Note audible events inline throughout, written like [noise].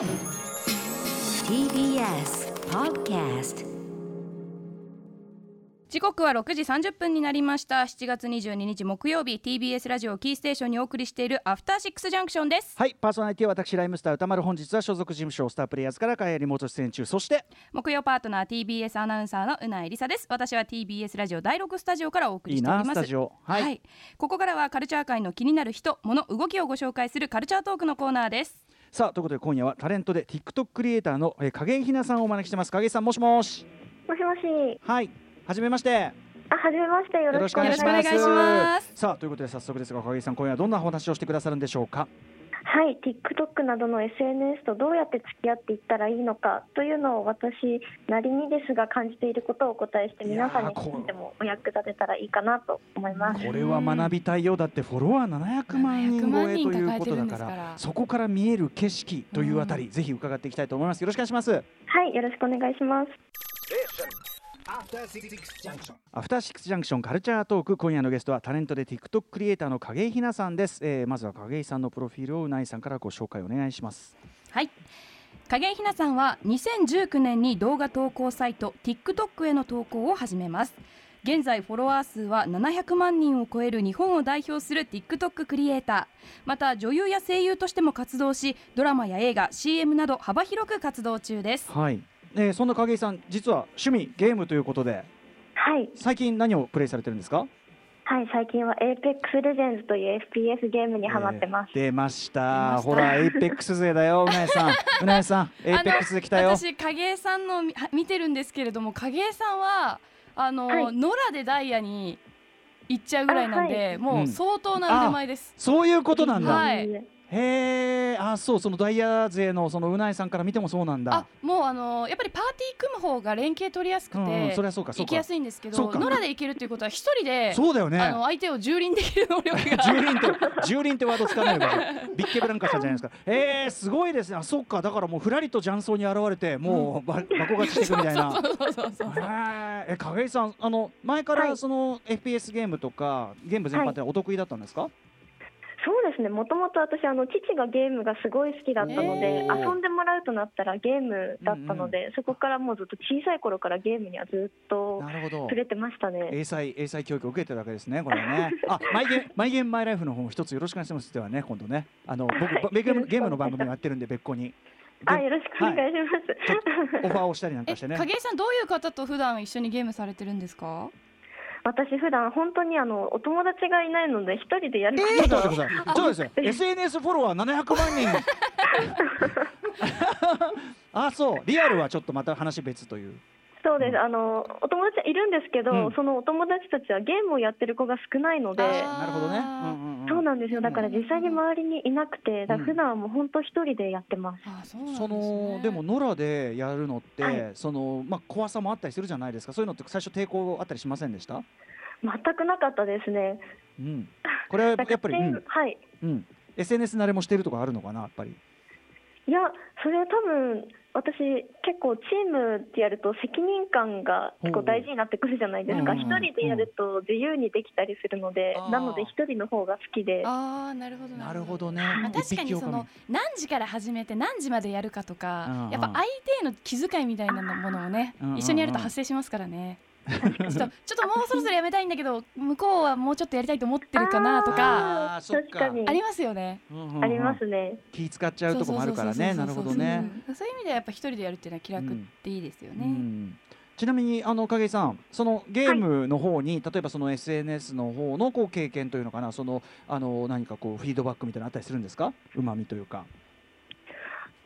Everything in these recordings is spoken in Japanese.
TBS Podcast 時刻は6時30分になりました。7月22日木曜日 TBS ラジオキーステーションにお送りしているアフターシックスジャンクションです。はいパーソナリティは私ライムスター歌丸。本日は所属事務所スタープレイヤーズから帰り元出演中。そして木曜パートナー TBS アナウンサーのうなえりさです。私は TBS ラジオ第6スタジオからお送りいいしております。なスタジオ。はい、ここからはカルチャー界の気になる人物動きをご紹介するカルチャートークのコーナーですさあということで今夜はタレントで TikTok クリエイターの、えー、影井ひなさんをお招きしてます影井さんもしもしもしもし。はいはじめましてあ、はじめまして。よろしくお願いします。さあということで早速ですが影井さん今夜はどんなお話をしてくださるんでしょうか？はい、TikTok などの SNS とどうやって付き合っていったらいいのかというのを私なりにですが感じていることをお答えして皆さんに聞いてもお役立てたらいいかなと思います。これは学びたいよ。うだってフォロワー700万人超えということだ700万人抱えてるんですからそこから見える景色というあたり、ぜひ伺っていきたいと思います。よろしくお願いします。はい、よろしくお願いします。After Six Junction. アフターシックスジャンクションカルチャートーク今夜のゲストはタレントで TikTok クリエイターの影井ひなさんです、えー、まずは影井さんのプロフィールをうないさんからご紹介お願いします。はい。影井ひなさんは2019年に動画投稿サイト TikTok への投稿を始めます。現在フォロワー数は700万人を超える日本を代表する TikTok クリエイター。また女優や声優としても活動しドラマや映画 CM など幅広く活動中です。はい、えー、そんな影井さん実は趣味ゲームということではい、最近何をプレイされてるんですか？はい、最近は Apex Legends という FPS ゲームにハマってます。えー出ました。出ました。ほら Apex 勢だよ [laughs] うなえさん。うなえさん Apex で来たよ。私影江さんの見てるんですけれども影江さんはあの、はい。野良でダイヤに行っちゃうぐらいなんで、あはい。もう相当な腕前です、そういうことなんだ、はいへえあそうそのダイヤ勢のそのうなえさんから見てもそうなんだ。あもうあのやっぱりパーティー組む方が連携取りやすくて、うんうんそりゃそうかそうか。行きやすいんですけど野良で行けるっていうことは一人で、そうだよね。あの相手を蹂躙できる能力が。蹂躙って [laughs] 蹂躙ってワード使わないからビッケブランカさんじゃないですか。えー、すごいですね。あそっか。だからもうふらりと雀荘に現れてもうばバコ勝ちしていくみたいな。そうそうそうそうへーえ影井さんあの前かはいらその FPS ゲームとかゲーム全般ってお得意だったんですか、そうですね。もともと私あの父がゲームがすごい好きだったので、へー。遊んでもらうとなったらゲームだったので、そこからもうずっと小さい頃からゲームにはずっとなるほど。触れてましたね。英才英才教育を受けてるわけですねこれね。あマイゲーマイゲーム [laughs] マイライフの方も一つよろしくお願いします。ではね今度ね。あの [laughs] 僕、はい。ゲームゲームの番組をやってるんで別個に。[laughs] あ、でよろしくお願いします。オファーをしたりなんえかしてね。影江さんどういう方と普段一緒にゲームされてるんですか？私普段本当にあのお友達がいないので一人でやるこちょっとがと待ってください。そうですよ。SNS フォロワー700万人。[laughs] あ、そう。リアルはちょっとまた話別という。そうです、あのお友達いるんですけど、うんそのお友達たちはゲームをやってる子が少ないので、あなるほどね。うんうんうんそうなんですよ、だから実際に周りにいなくて、だ普段はもう本当一人でやってます。あそうなんですそねのでも野良でやるのって、はいそのまあ怖さもあったりするじゃないですか？そういうのって最初抵抗あったりしませんでした？全くなかったですね。うん。これはやっぱり、[laughs] うんはい。うん。SNS 慣れもしてるとかあるのかな？やっぱり。いや、それは多分私、結構チームってやると責任感が結構大事になってくるじゃないですか、一うんうんうん。人でやると自由にできたりするのでなので一人の方が好きで、ああなるほどなるほど。ね。まあ、確かにその何時から始めて何時までやるかとか、うんうん。やっぱ相手への気遣いみたいなものをね、うんうんうん。一緒にやると発生しますからね。[laughs] ちょっとちょっともうそろそろやめたいんだけど向こうはもうちょっとやりたいと思ってるかなとかあ確かにありますよね。うんうんうんありますね。気使っちゃうとこもあるからね。なるほどね。うんそういう意味ではやっぱ一人でやるっていうのは気楽っていいですよね。うんちなみにあの影井さんそのゲームの方に、例えばその SNS の方のこう経験というのかなそのあの何かこうフィードバックみたいなのあったりするんですか？うまみというか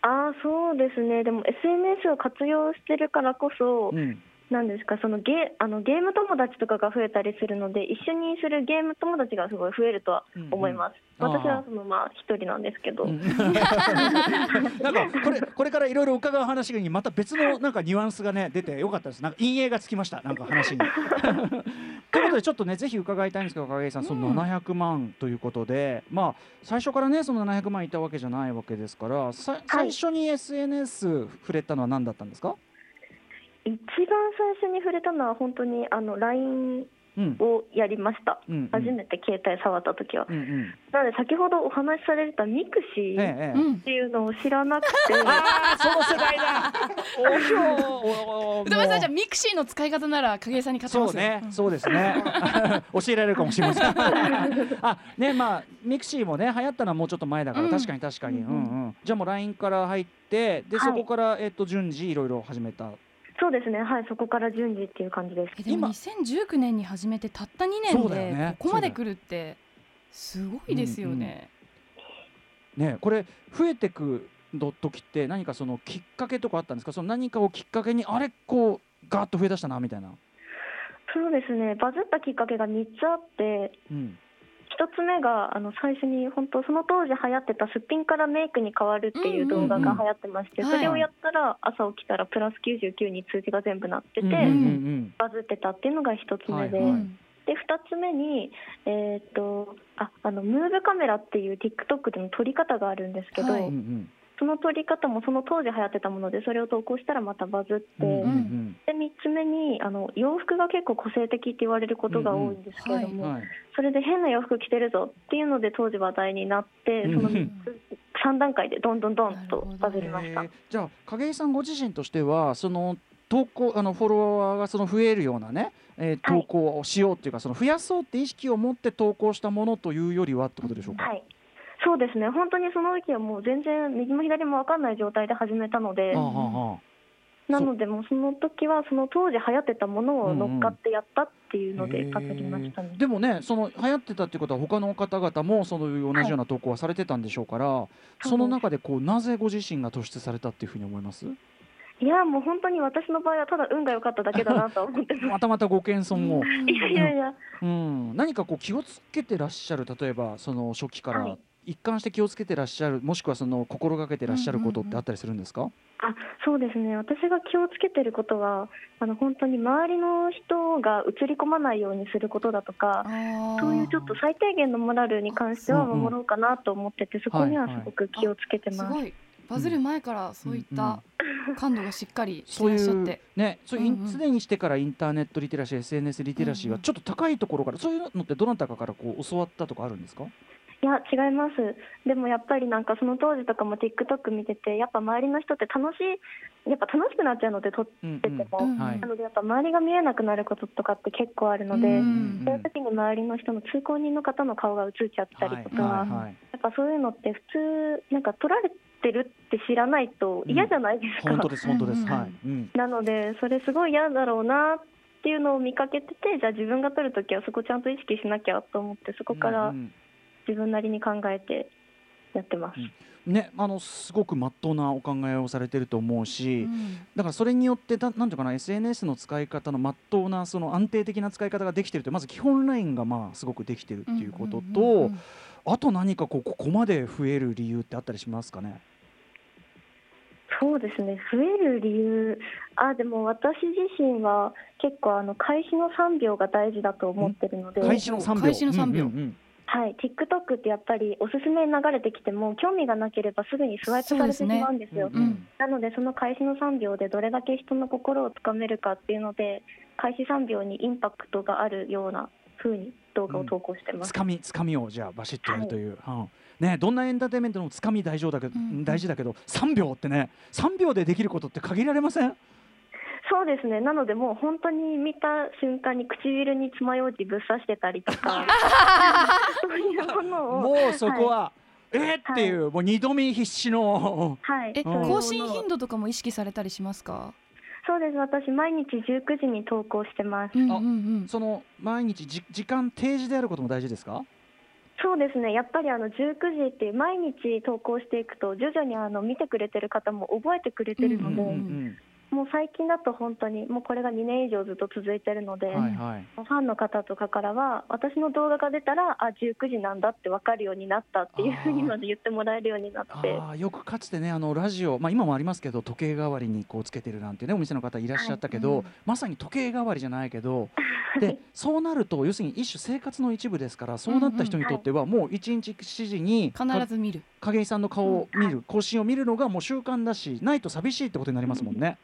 ああ、そうですね、でも SNS を活用してるからこそ、うんなんですかそのゲあのゲーム友達とかが増えたりするので一緒にするゲーム友達がすごい増えるとは思います、うんうん私はそのまあ一人なんですけど、うん。[laughs] なんかこれこれからいろいろ伺う話にまた別のなんかニュアンスがね出てよかったです。なんか陰影がつきました。なんか話に。[laughs] ということでちょっとねぜひ伺いたいんですけど影井さんその700万ということで、まあ最初からねその700万いたわけじゃないわけですからさ最初に SNS 触れたのは何だったんですか、一番最初に触れたのは本当にあの LINE うん。をやりました、うんうん。初めて携帯触った時は、うんうん。なので先ほどお話しされてた mixi っていうのを知らなくて、ああその世代だ。お歌丸さんじゃ mixi の使い方なら影井さんにう勝てますそうね、ん。そうですね。[laughs] 教えられるかもしれません。[laughs] あねまあ mixi もね流行ったのはもうちょっと前だから、うん。確かに確かに、うんうんうん、じゃあもう LINE から入ってで、はい。そこから、えっと順次いろいろ始めたそうですね。はいそこから順次っていう感じです。えでも今。2019年に始めてたった2そうだよ年ね。でここまで来るってすごいですよね。ねこれ増えてくの時って何かそのきっかけとかあったんですか？その何かをきっかけにあれこうガーッと増え出したなみたいな、そうですね。バズったきっかけが3つあってうん、一つ目があの最初に本当その当時流行ってたすっぴんからメイクに変わるっていう動画が流行ってまして、それをやったら朝起きたらプラス99に通知が全部なってて、バズってたっていうのが一つ目で、はいはい。うんで二つ目にえーっとああのムーブカメラっていう TikTok での撮り方があるんですけど、はい。うんうんその撮り方もその当時流行ってたものでそれを投稿したらまたバズって、で3つ目にあの洋服が結構個性的って言われることが多いんですけれども、はい。それで変な洋服着てるぞっていうので当時話題になってうん。その3つ3段階でどんどんどんとバズりました。えー。じゃあ影井さんご自身としてはその投稿あのフォロワーがその増えるようなね、えーはい。投稿をしようっていうかその増やそうって意識を持って投稿したものというよりはってことでしょうか？はいそうですね。本当にその時はもう全然右も左も分かんない状態で始めたので。ああああなのでもうその時はその当時流行ってたものを乗っかってやったっていうのでバズりましたね。へー。でもねその流行ってたっていうことは他の方々もその同じような投稿はされてたんでしょうから、その中でこうなぜご自身が突出されたっていうふうに思います？いやもう本当に私の場合はただ運が良かっただけだなとは思ってままたまたご謙遜を、す。[laughs] いやいやいや。うん、何かこう気をつけてらっしゃる例えばその初期から。はい一貫して気をつけてらっしゃるもしくはその心がけてらっしゃることってあったりするんですか、あそうですね。私が気をつけてることはあの本当に周りの人が映り込まないようにすることだとかそういうちょっと最低限のモラルに関してはうんう。ん守ろうかなと思っててそこにはすごく気をつけてます。すごい。バズる前からそういった感度がしっかりしてそういうらっしゃって。ねそういううんうん。すで、にしてからインターネットリテラシー SNS リテラシーうんうん。がちょっと高いところから、そういうのってどなたかからこう教わったとかあるんですか？いや違います。でもやっぱりなんかその当時とかも TikTok 見ててやっぱ周りの人って楽しいやっぱ楽しくなっちゃうので撮ってうんても、うん。はい。なのでやっぱ周りが見えなくなることとかって結構あるので、うんそういう時に周りの人の通行人の方の顔が映っちゃったりとか、はいはいはい。やっぱそういうのって普通なんか撮られてるって知らないと嫌じゃないですか、本当です本当です、うんうん。はい、うん、なのでそれすごい嫌だろうなっていうのを見かけててじゃあ自分が撮るときはそこちゃんと意識しなきゃと思ってそこからうん自分なりに考えてやってます、うん。ねあのすごく真っ当なお考えをされてると思うし、うん。だからそれによってだなんていうかな SNS の使い方の真っ当なその安定的な使い方ができてるというまず基本ラインがまあすごくできてるっていうことと、うんうんうんあと何かこうここまで増える理由ってあったりしますかね？そうですね。増える理由あでも私自身は結構あの開始の3秒が大事だと思ってるので。開始の3秒。開始の3秒。うんうんうんはい、TikTok ってやっぱりおすすめに流れてきても興味がなければすぐにスワイプされてしまうんですよ。うんうん。なのでその開始の3秒でどれだけ人の心をつかめるかっていうので開始3秒にインパクトがあるような風に動画を投稿してます。つかみつかみをじゃあバシッとやるという、うん。ねどんなエンターテインメントのつかみ大丈夫だけど、うん。大事だけど3秒ってね3秒でできることって限られません？そうですね。なのでもう本当に見た瞬間に唇に爪楊枝ぶっ刺してたりとかそういうものを [laughs] もうそこは、えーっていう、もう二度見必至のえはい。そういうものを更新頻度とかも意識されたりしますか？そうです。私毎日19時に投稿してます。うんうんうん。その毎日じ時間定時であることも大事ですか？そうですね。やっぱりあの19時って毎日投稿していくと徐々にあの見てくれてる方も覚えてくれてるので、うんうんうんもう最近だと本当にもうこれが2年以上ずっと続いてるので、はいはいファンの方とかからは私の動画が出たらあ19時なんだって分かるようになったっていうふうにまで言ってもらえるようになってあーよくかつてねあのラジオ、まあ、今もありますけど時計代わりにこうつけてるなんてねお店の方いらっしゃったけど、はいうんまさに時計代わりじゃないけど [laughs] でそうなると要するに一種生活の一部ですからそうなった人にとってはもう一日7時に必ず見る。影井さんの顔を見る更新を見るのがもう習慣だしないと寂しいってことになりますもんね。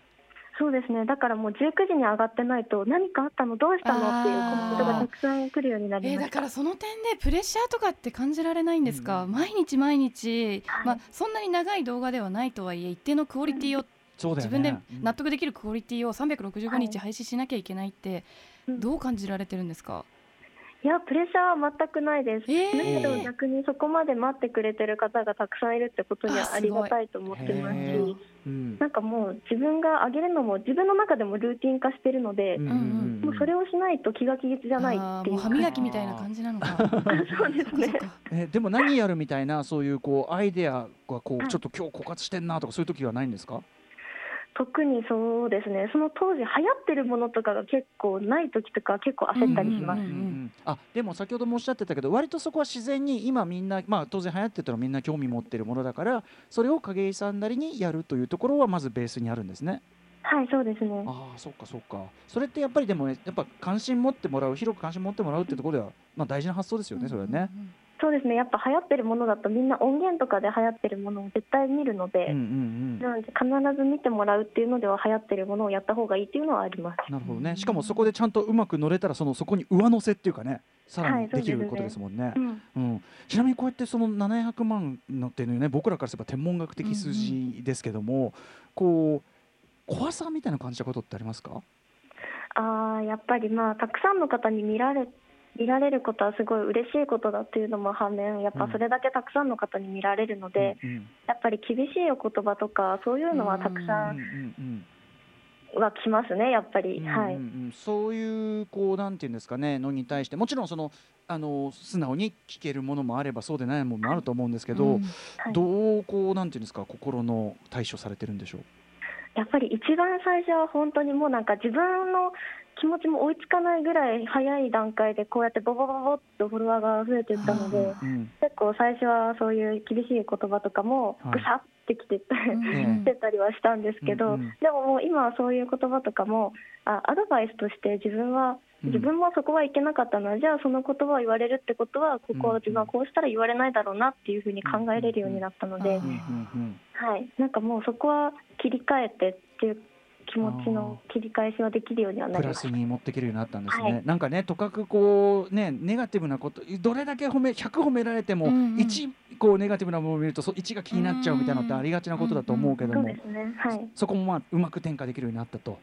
そうですね。だからもう19時に上がってないと何かあったの？どうしたの？っていうコメントがたくさん来るようになえーだりました、からその点でプレッシャーとかって感じられないんですか、毎日毎日、はい。まあ、そんなに長い動画ではないとはいえ一定のクオリティをそうだよ自分でね納得できるクオリティを365日配信しなきゃいけないってうん。どう感じられてるんですか、いやプレッシャーは全くないです、えー。だけど逆にそこまで待ってくれてる方がたくさんいるってことにはありがたいと思ってますしうん。なんかもう自分が上げるのも自分の中でもルーティン化してるので、うんうんもうそれをしないと気が気絶じゃないっていうもう歯磨きみたいな感じなのか。[laughs] そうですね。えでも何やるみたいなそういうこうアイデアがこうはいちょっと今日枯渇してんなとかそういう時はないんですか？特にそうですね。その当時流行ってるものとかが結構ない時とか結構焦ったりします、うんうんうんあでも先ほどもおっしゃってたけど割とそこは自然に今みんなまあ当然流行ってたのみんな興味持ってるものだからそれを影井さんなりにやるというところはまずベースにあるんですね。はいそうですね。ああそっかそっか。それってやっぱりでもねやっぱ関心持ってもらう広く関心持ってもらうってところではまあ大事な発想ですよねそれはね。そうですね。やっぱ流行ってるものだとみんな音源とかで流行ってるものを絶対見るので、うんうんうん。なので必ず見てもらうっていうのでは流行ってるものをやった方がいいっていうのはあります。なるほどね。しかもそこでちゃんとうまく乗れたらそのそこに上乗せっていうかねさらにできることですもんね。うん。うん、ちなみにこうやってその700万のっていうのはね僕らからすれば天文学的数字ですけども、こう怖さみたいな感じたことってありますか？あーやっぱりまあたくさんの方に見られ見られることはすごい嬉しいことだっていうのも反面やっぱそれだけたくさんの方に見られるので、うんうん。やっぱり厳しいお言葉とかそういうのはたくさうんは来ますねやっぱり、うんはい、うん。うんそういうこうなんていうんですかねのに対してもちろんそのあの素直に聞けるものもあればそうでないものもあると思うんですけど、うん。はい。どうこうなんていうんですか心の対処されてるんでしょう？やっぱり一番最初は本当にもうなんか自分の気持ちも追いつかないぐらい早い段階でこうやってボボボボっとフォロワーが増えていったので、うん結構最初はそういう厳しい言葉とかもはい。ぐさってきてて、うん。[laughs] してたりはしたんですけど、うんうん。でももう今はそういう言葉とかもあアドバイスとして自分はうん。自分もそこはいけなかったのは、じゃあその言葉を言われるってことはここは自分はこうしたら言われないだろうなっていうふうに考えれるようになったので、はい、なん。かもうそこは切り替えてっていう気持ちの切り返しはできるようにはなプラりました。スに持っていけるようになったんですね、はい。なんかねとかくこうねネガティブなことどれだけ褒め100褒められても、うんうん。1こうネガティブなものを見るとそ1が気になっちゃうみたいなのってありがちなことだと思うけども、そうですね、はい、そこもまあうまく転化できるようになったと。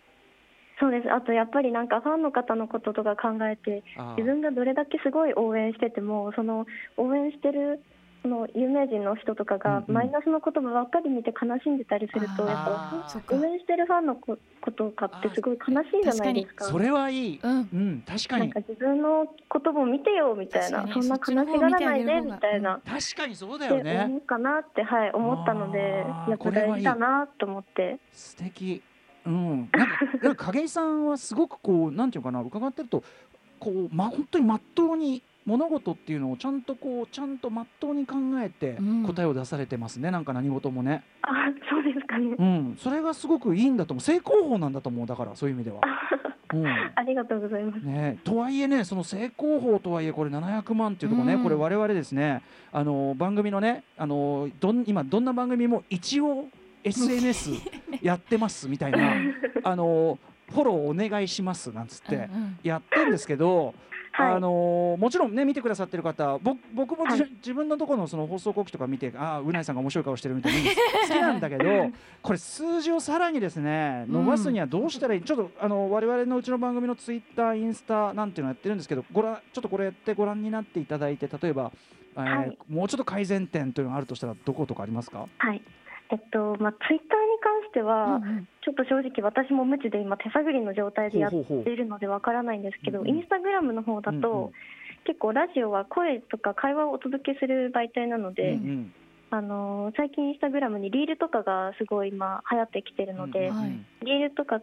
そうです。あとやっぱりなんかファンの方のこととか考えて、自分がどれだけすごい応援してても、その応援してるその有名人の人とかうんがうん。マイナスの言葉ばっかり見て悲しんでたりすると、やっぱ応援してるファンのこことかってすごい悲しいじゃないですか。それはいい、うん。うん、確かに。なんか自分のことも見てよみたいな、そんな悲しがらないでみたいな。確かにそうだよね。思うかなって、はい、思ったのでやっぱ大事だなと思って素敵。うん、なんかなんか景井さんはすごくこうなんていうかな伺ってるとこうま本当にまっとうに物事っていうのをちゃんとこうちゃんとまっとうに考えてうん。答えを出されてますね、なんか何事もね。あそうですかね。うん、それがすごくいいんだと思う。成功法なんだと思う。だからそういう意味では。うん。[laughs] ありがとうございます。ね、とはいえねその成功法とはいえこれ700万っていうところね、うん。これ我々ですねあの番組のねあのどん今どんな番組も一応 SNS [laughs] やってますみたいなあのフォローお願いしますなんつってうんうん。やってんですけど。はい。あのもちろんね見てくださってる方僕僕もじ、はい。自分のところのその放送後期とか見てああうないさんが面白い顔してるみたいな [laughs] 好きなんだけどこれ数字をさらにですね伸ばすにはどうしたらいい、ちょっとあの我々のうちの番組のツイッターインスタなんていうのやってるんですけどご覧ちょっとこれやってご覧になっていただいて例えば、えーはい。もうちょっと改善点というのがあるとしたらどことかありますか？はいえっとまあツイッターに関しては、うんうん。ちょっと正直私も無知で今手探りの状態でやっているのでわからないんですけど、うん。インスタグラムの方だと、うんうん。結構ラジオは声とか会話をお届けする媒体なので、うんうん。あの最近インスタグラムにリールとかがすごい今流行ってきてるので、うんうん。はい。リールとか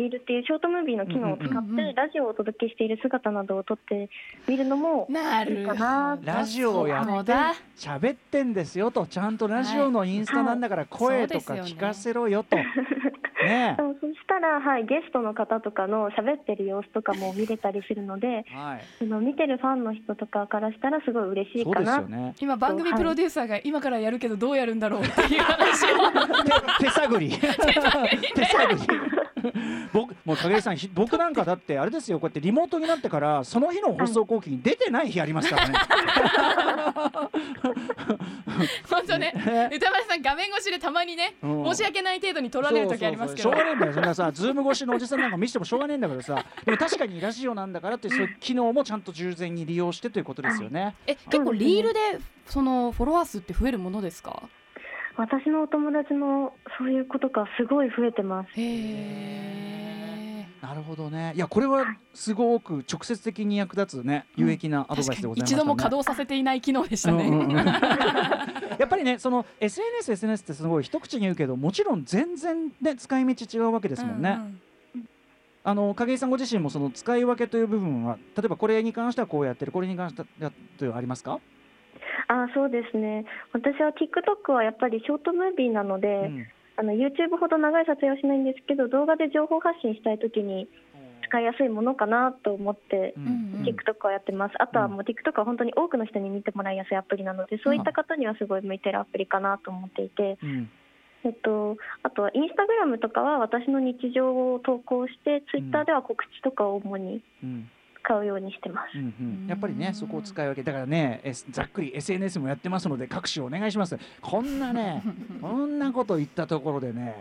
リールっていうショートムービーの機能を使って、ラジオをお届けしている姿などを撮ってみるのもいいなるかなとラジオをやって喋ってんですよと。ちゃんとラジオのインスタなんだから声とか聞かせろよと。[laughs] ねそうそしたら、はい、ゲストの方とかの喋ってる様子とかも見れたりするのではい、その見てるファンの人とかからしたらすごい嬉しいそうかなですよね。今番組プロデューサーが今からやるけどどうやるんだろうっていう話を。手手探り。[laughs] 手探り [laughs] [laughs] 僕もう影井さんひ僕なんかだってあれですよこうやってリモートになってからその日の放送後期に出てない日ありますからね。[laughs] 本当ね。歌丸さん画面越しでたまにねうん。申し訳ない程度に取られる時ありますけどしょうがねえんだよそんなさズーム越しのおじさんなんか見せてもしょうがねえんだけどさ。でも確かにラジオなんだからってそういう機能もちゃんと従前に利用してということですよね。え結構リールでそのフォロワー数って増えるものですか？私のお友達のそういうことがすごい増えてます。へえなるほどね。いやこれはすごく直接的に役立つね有益なアドバイスでございましたね。一度も稼働させていない機能でしたね、うんうんうん [laughs] やっぱりねその SNS SNS ってすごい一口に言うけどもちろん全然ね使い道違うわけですもんね。うんうんあの景井さんご自身もその使い分けという部分は例えばこれに関してはこうやってるこれに関してはやってるありますか？あそうですね。私は TikTok はやっぱりショートムービーなので、うん。あの YouTube ほど長い撮影はしないんですけど、動画で情報発信したいときに使いやすいものかなと思って、うんうん。うん TikTok はやってます。あとはもう TikTok は本当に多くの人に見てもらいやすいアプリなので、そういった方にはすごい向いてるアプリかなと思っていて、うん。えっと、あとはインスタグラムとかは私の日常を投稿して、ツイッターでは告知とかを主にうん使うようにしてます。うんうん。やっぱりねそこを使い分けだからね、えざっくり SNS もやってますので各種お願いします。こんなね [laughs] こんなこと言ったところでね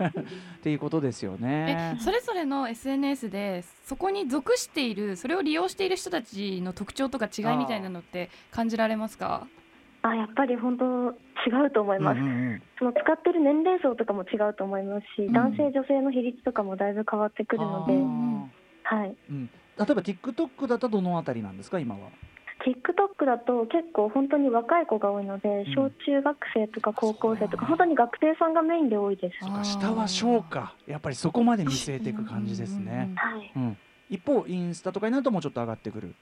[laughs] っていうことですよえね。それぞれの SNS でそこに属しているそれを利用している人たちの特徴とか違いみたいなのって感じられますか？あやっぱり本当違うと思います。うんうんその使ってる年齢層とかも違うと思いますし、ん。男性女性の比率とかもだいぶ変わってくるので、あはい。ーうん、例えば TikTok だとどのあたりなんですか今は？TikTok だと結構本当に若い子が多いので、小中学生とか高校生とか本当に学生さんがメインで多いです。下は小かやっぱりそこまで見据えていく感じですね。はい。うん、一方インスタとかになるともうちょっと上がってくる。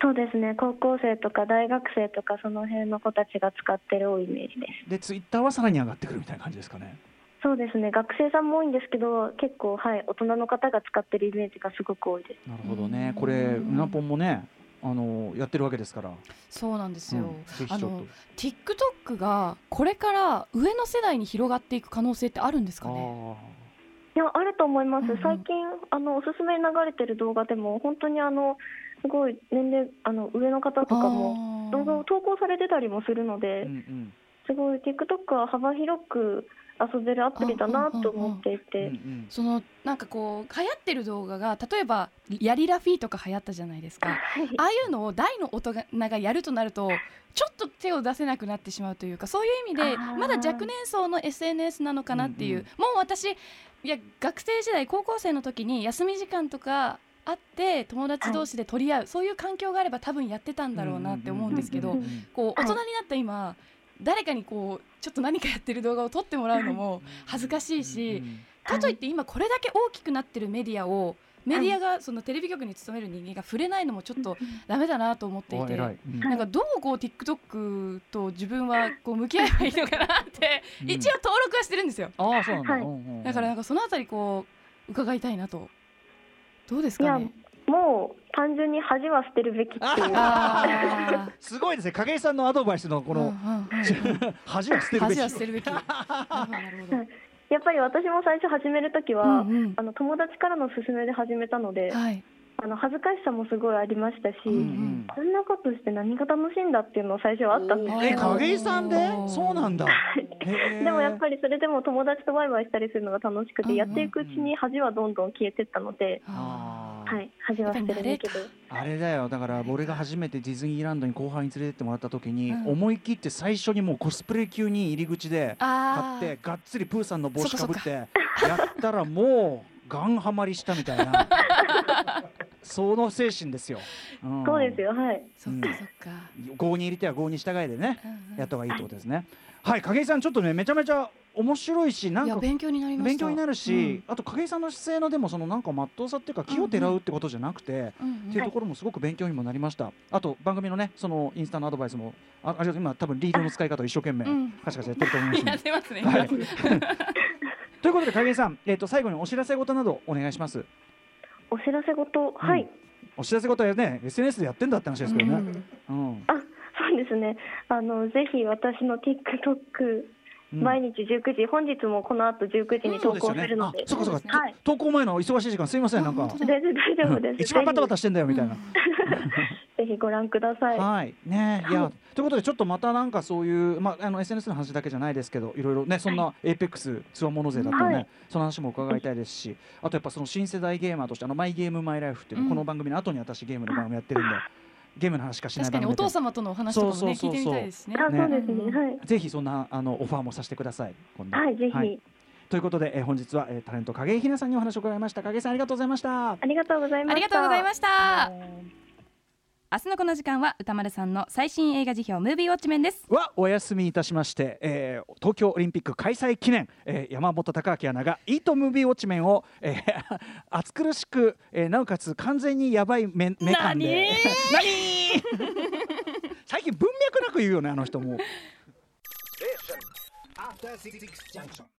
そうですね。高校生とか大学生とかその辺の子たちが使ってる多いイメージです。でツイッターはさらに上がってくるみたいな感じですかね。そうですね。学生さんも多いんですけど、結構はい大人の方が使ってるイメージがすごく多いです。なるほどね。うんこれうなぽんもねあのやってるわけですから。そうなんですよ、うんあの。TikTok がこれから上の世代に広がっていく可能性ってあるんですかね？いやあると思います、うんうん最近あのおすすめに流れてる動画でも本当にあのすごい年齢あの上の方とかも動画を投稿されてたりもするので、うんうんすごい。TikTok は幅広く遊べるアプリだなと思っていて、んそのなんかこう流行ってる動画が例えばヤリラフィーとか流行ったじゃないですか。はい。ああいうのを大の大人がやるとなるとちょっと手を出せなくなってしまうというかそういう意味でまだ若年層の SNS なのかなっていう、うんうん。もう私いや学生時代高校生の時に休み時間とかあって友達同士で取り合う、そういう環境があれば多分やってたんだろうなって思うんですけど、こう大はい人になった今、誰かにこうちょっと何かやってる動画を撮ってもらうのも恥ずかしいし、うんかといって今これだけ大きくなってるメディアをメディアがそのテレビ局に勤める人間が触れないのもちょっとダメだなと思っていて。なんかどうこう TikTok と自分はこう向き合えばいいのかなってうん。一応登録はしてるんですよ。ああそうなんだ。からなんかそのあたりこう伺いたいなと。どうですかね？もう単純に恥は捨てるべきっていう。[laughs] すごいですね。景井さんのアドバイスのこのうんうんうん。[laughs] 恥は捨てるべき。[laughs] やっぱり私も最初始めるときは、うんうん。あの友達からの勧めで始めたので、はい。あの恥ずかしさもすごいありましたし、うんうん。こんなことして何が楽しいんだっていうの最初はあったんですえけど景井さんで？そうなんだ。でもやっぱりそれでも友達とワイワイしたりするのが楽しくて、うんうん。やっていくうちに恥はどんどん消えてったので、あーはい、恥は捨てるべきでやっす。あれだよ。だから俺が初めてディズニーランドに後輩に連れてってもらった時に、うん。思い切って最初にもうコスプレ級に入り口で買あってがっつりプーさんの帽子かぶってそやったらもうガンハマりしたみたいな。[laughs] その精神ですよ、ん。そうですよ、はい。そっかそっか。郷に入りては郷に従えでねうんうん。やった方がいいってことですね。はい景井さんちょっとねめちゃめちゃ面白いしなんか勉強になり勉強になるし、あと景井さんの姿勢のでもそのなんかまっとうさっていうか気をてらうってことじゃなくて、うんうんっていうところもすごく勉強にもなりました。あと番組のねそのインスタのアドバイスもああれ今多分リードの使い方を一生懸命うんカシャカシャやってると思いますんで [laughs] やってますねはい。[laughs] ということで影井さん、えっ、と最後にお知らせ事などお願いします。お知らせ事、はい。お知らせ事はね SNS でやってんだって話ですけどね。うん。あ、そうですね。あのぜひ私の TikTok うん毎日19時、本日もこの後19時に投稿するので、あそうかそうか、はい、投稿前の忙しい時間すいませんなんか。大丈夫です。一番バタバタしてんだよみたいな。[laughs] ぜひご覧ください。はい。ねいや、はいということでちょっとまたなんかそういうまああの SNS の話だけじゃないですけどいろいろねそんな APEX つわもの勢だったらね、はい。その話も伺いたいですしあとやっぱその新世代ゲーマーとしてあのマイゲームマイライフっていうこの番組の後に私ゲームの番組やってるんでゲームの話しかしない確かにお父様とのお話とかもねそうそうそうそう聞いてみたいですね。あ、ねそうですね。はい。ぜひそんなあのオファーもさせてくださいはい、ぜひ、ということで、えー本日は、えータレント影井ひなさんにお話を伺いました影井さんありがとうございましたありがとうございました。ありがとうございました。え明日のこの時間は歌丸さんの最新映画辞表ムービーウォッチメンです。ーはお休みいたしまして、えー東京オリンピック開催記念、えー山本貴明アナがイートムービーウォッチメンを、えー [laughs] 暑苦しく、えーなおかつ完全にやばい目目感で何？[laughs] 最近文脈なく言うよねあの人も. [laughs]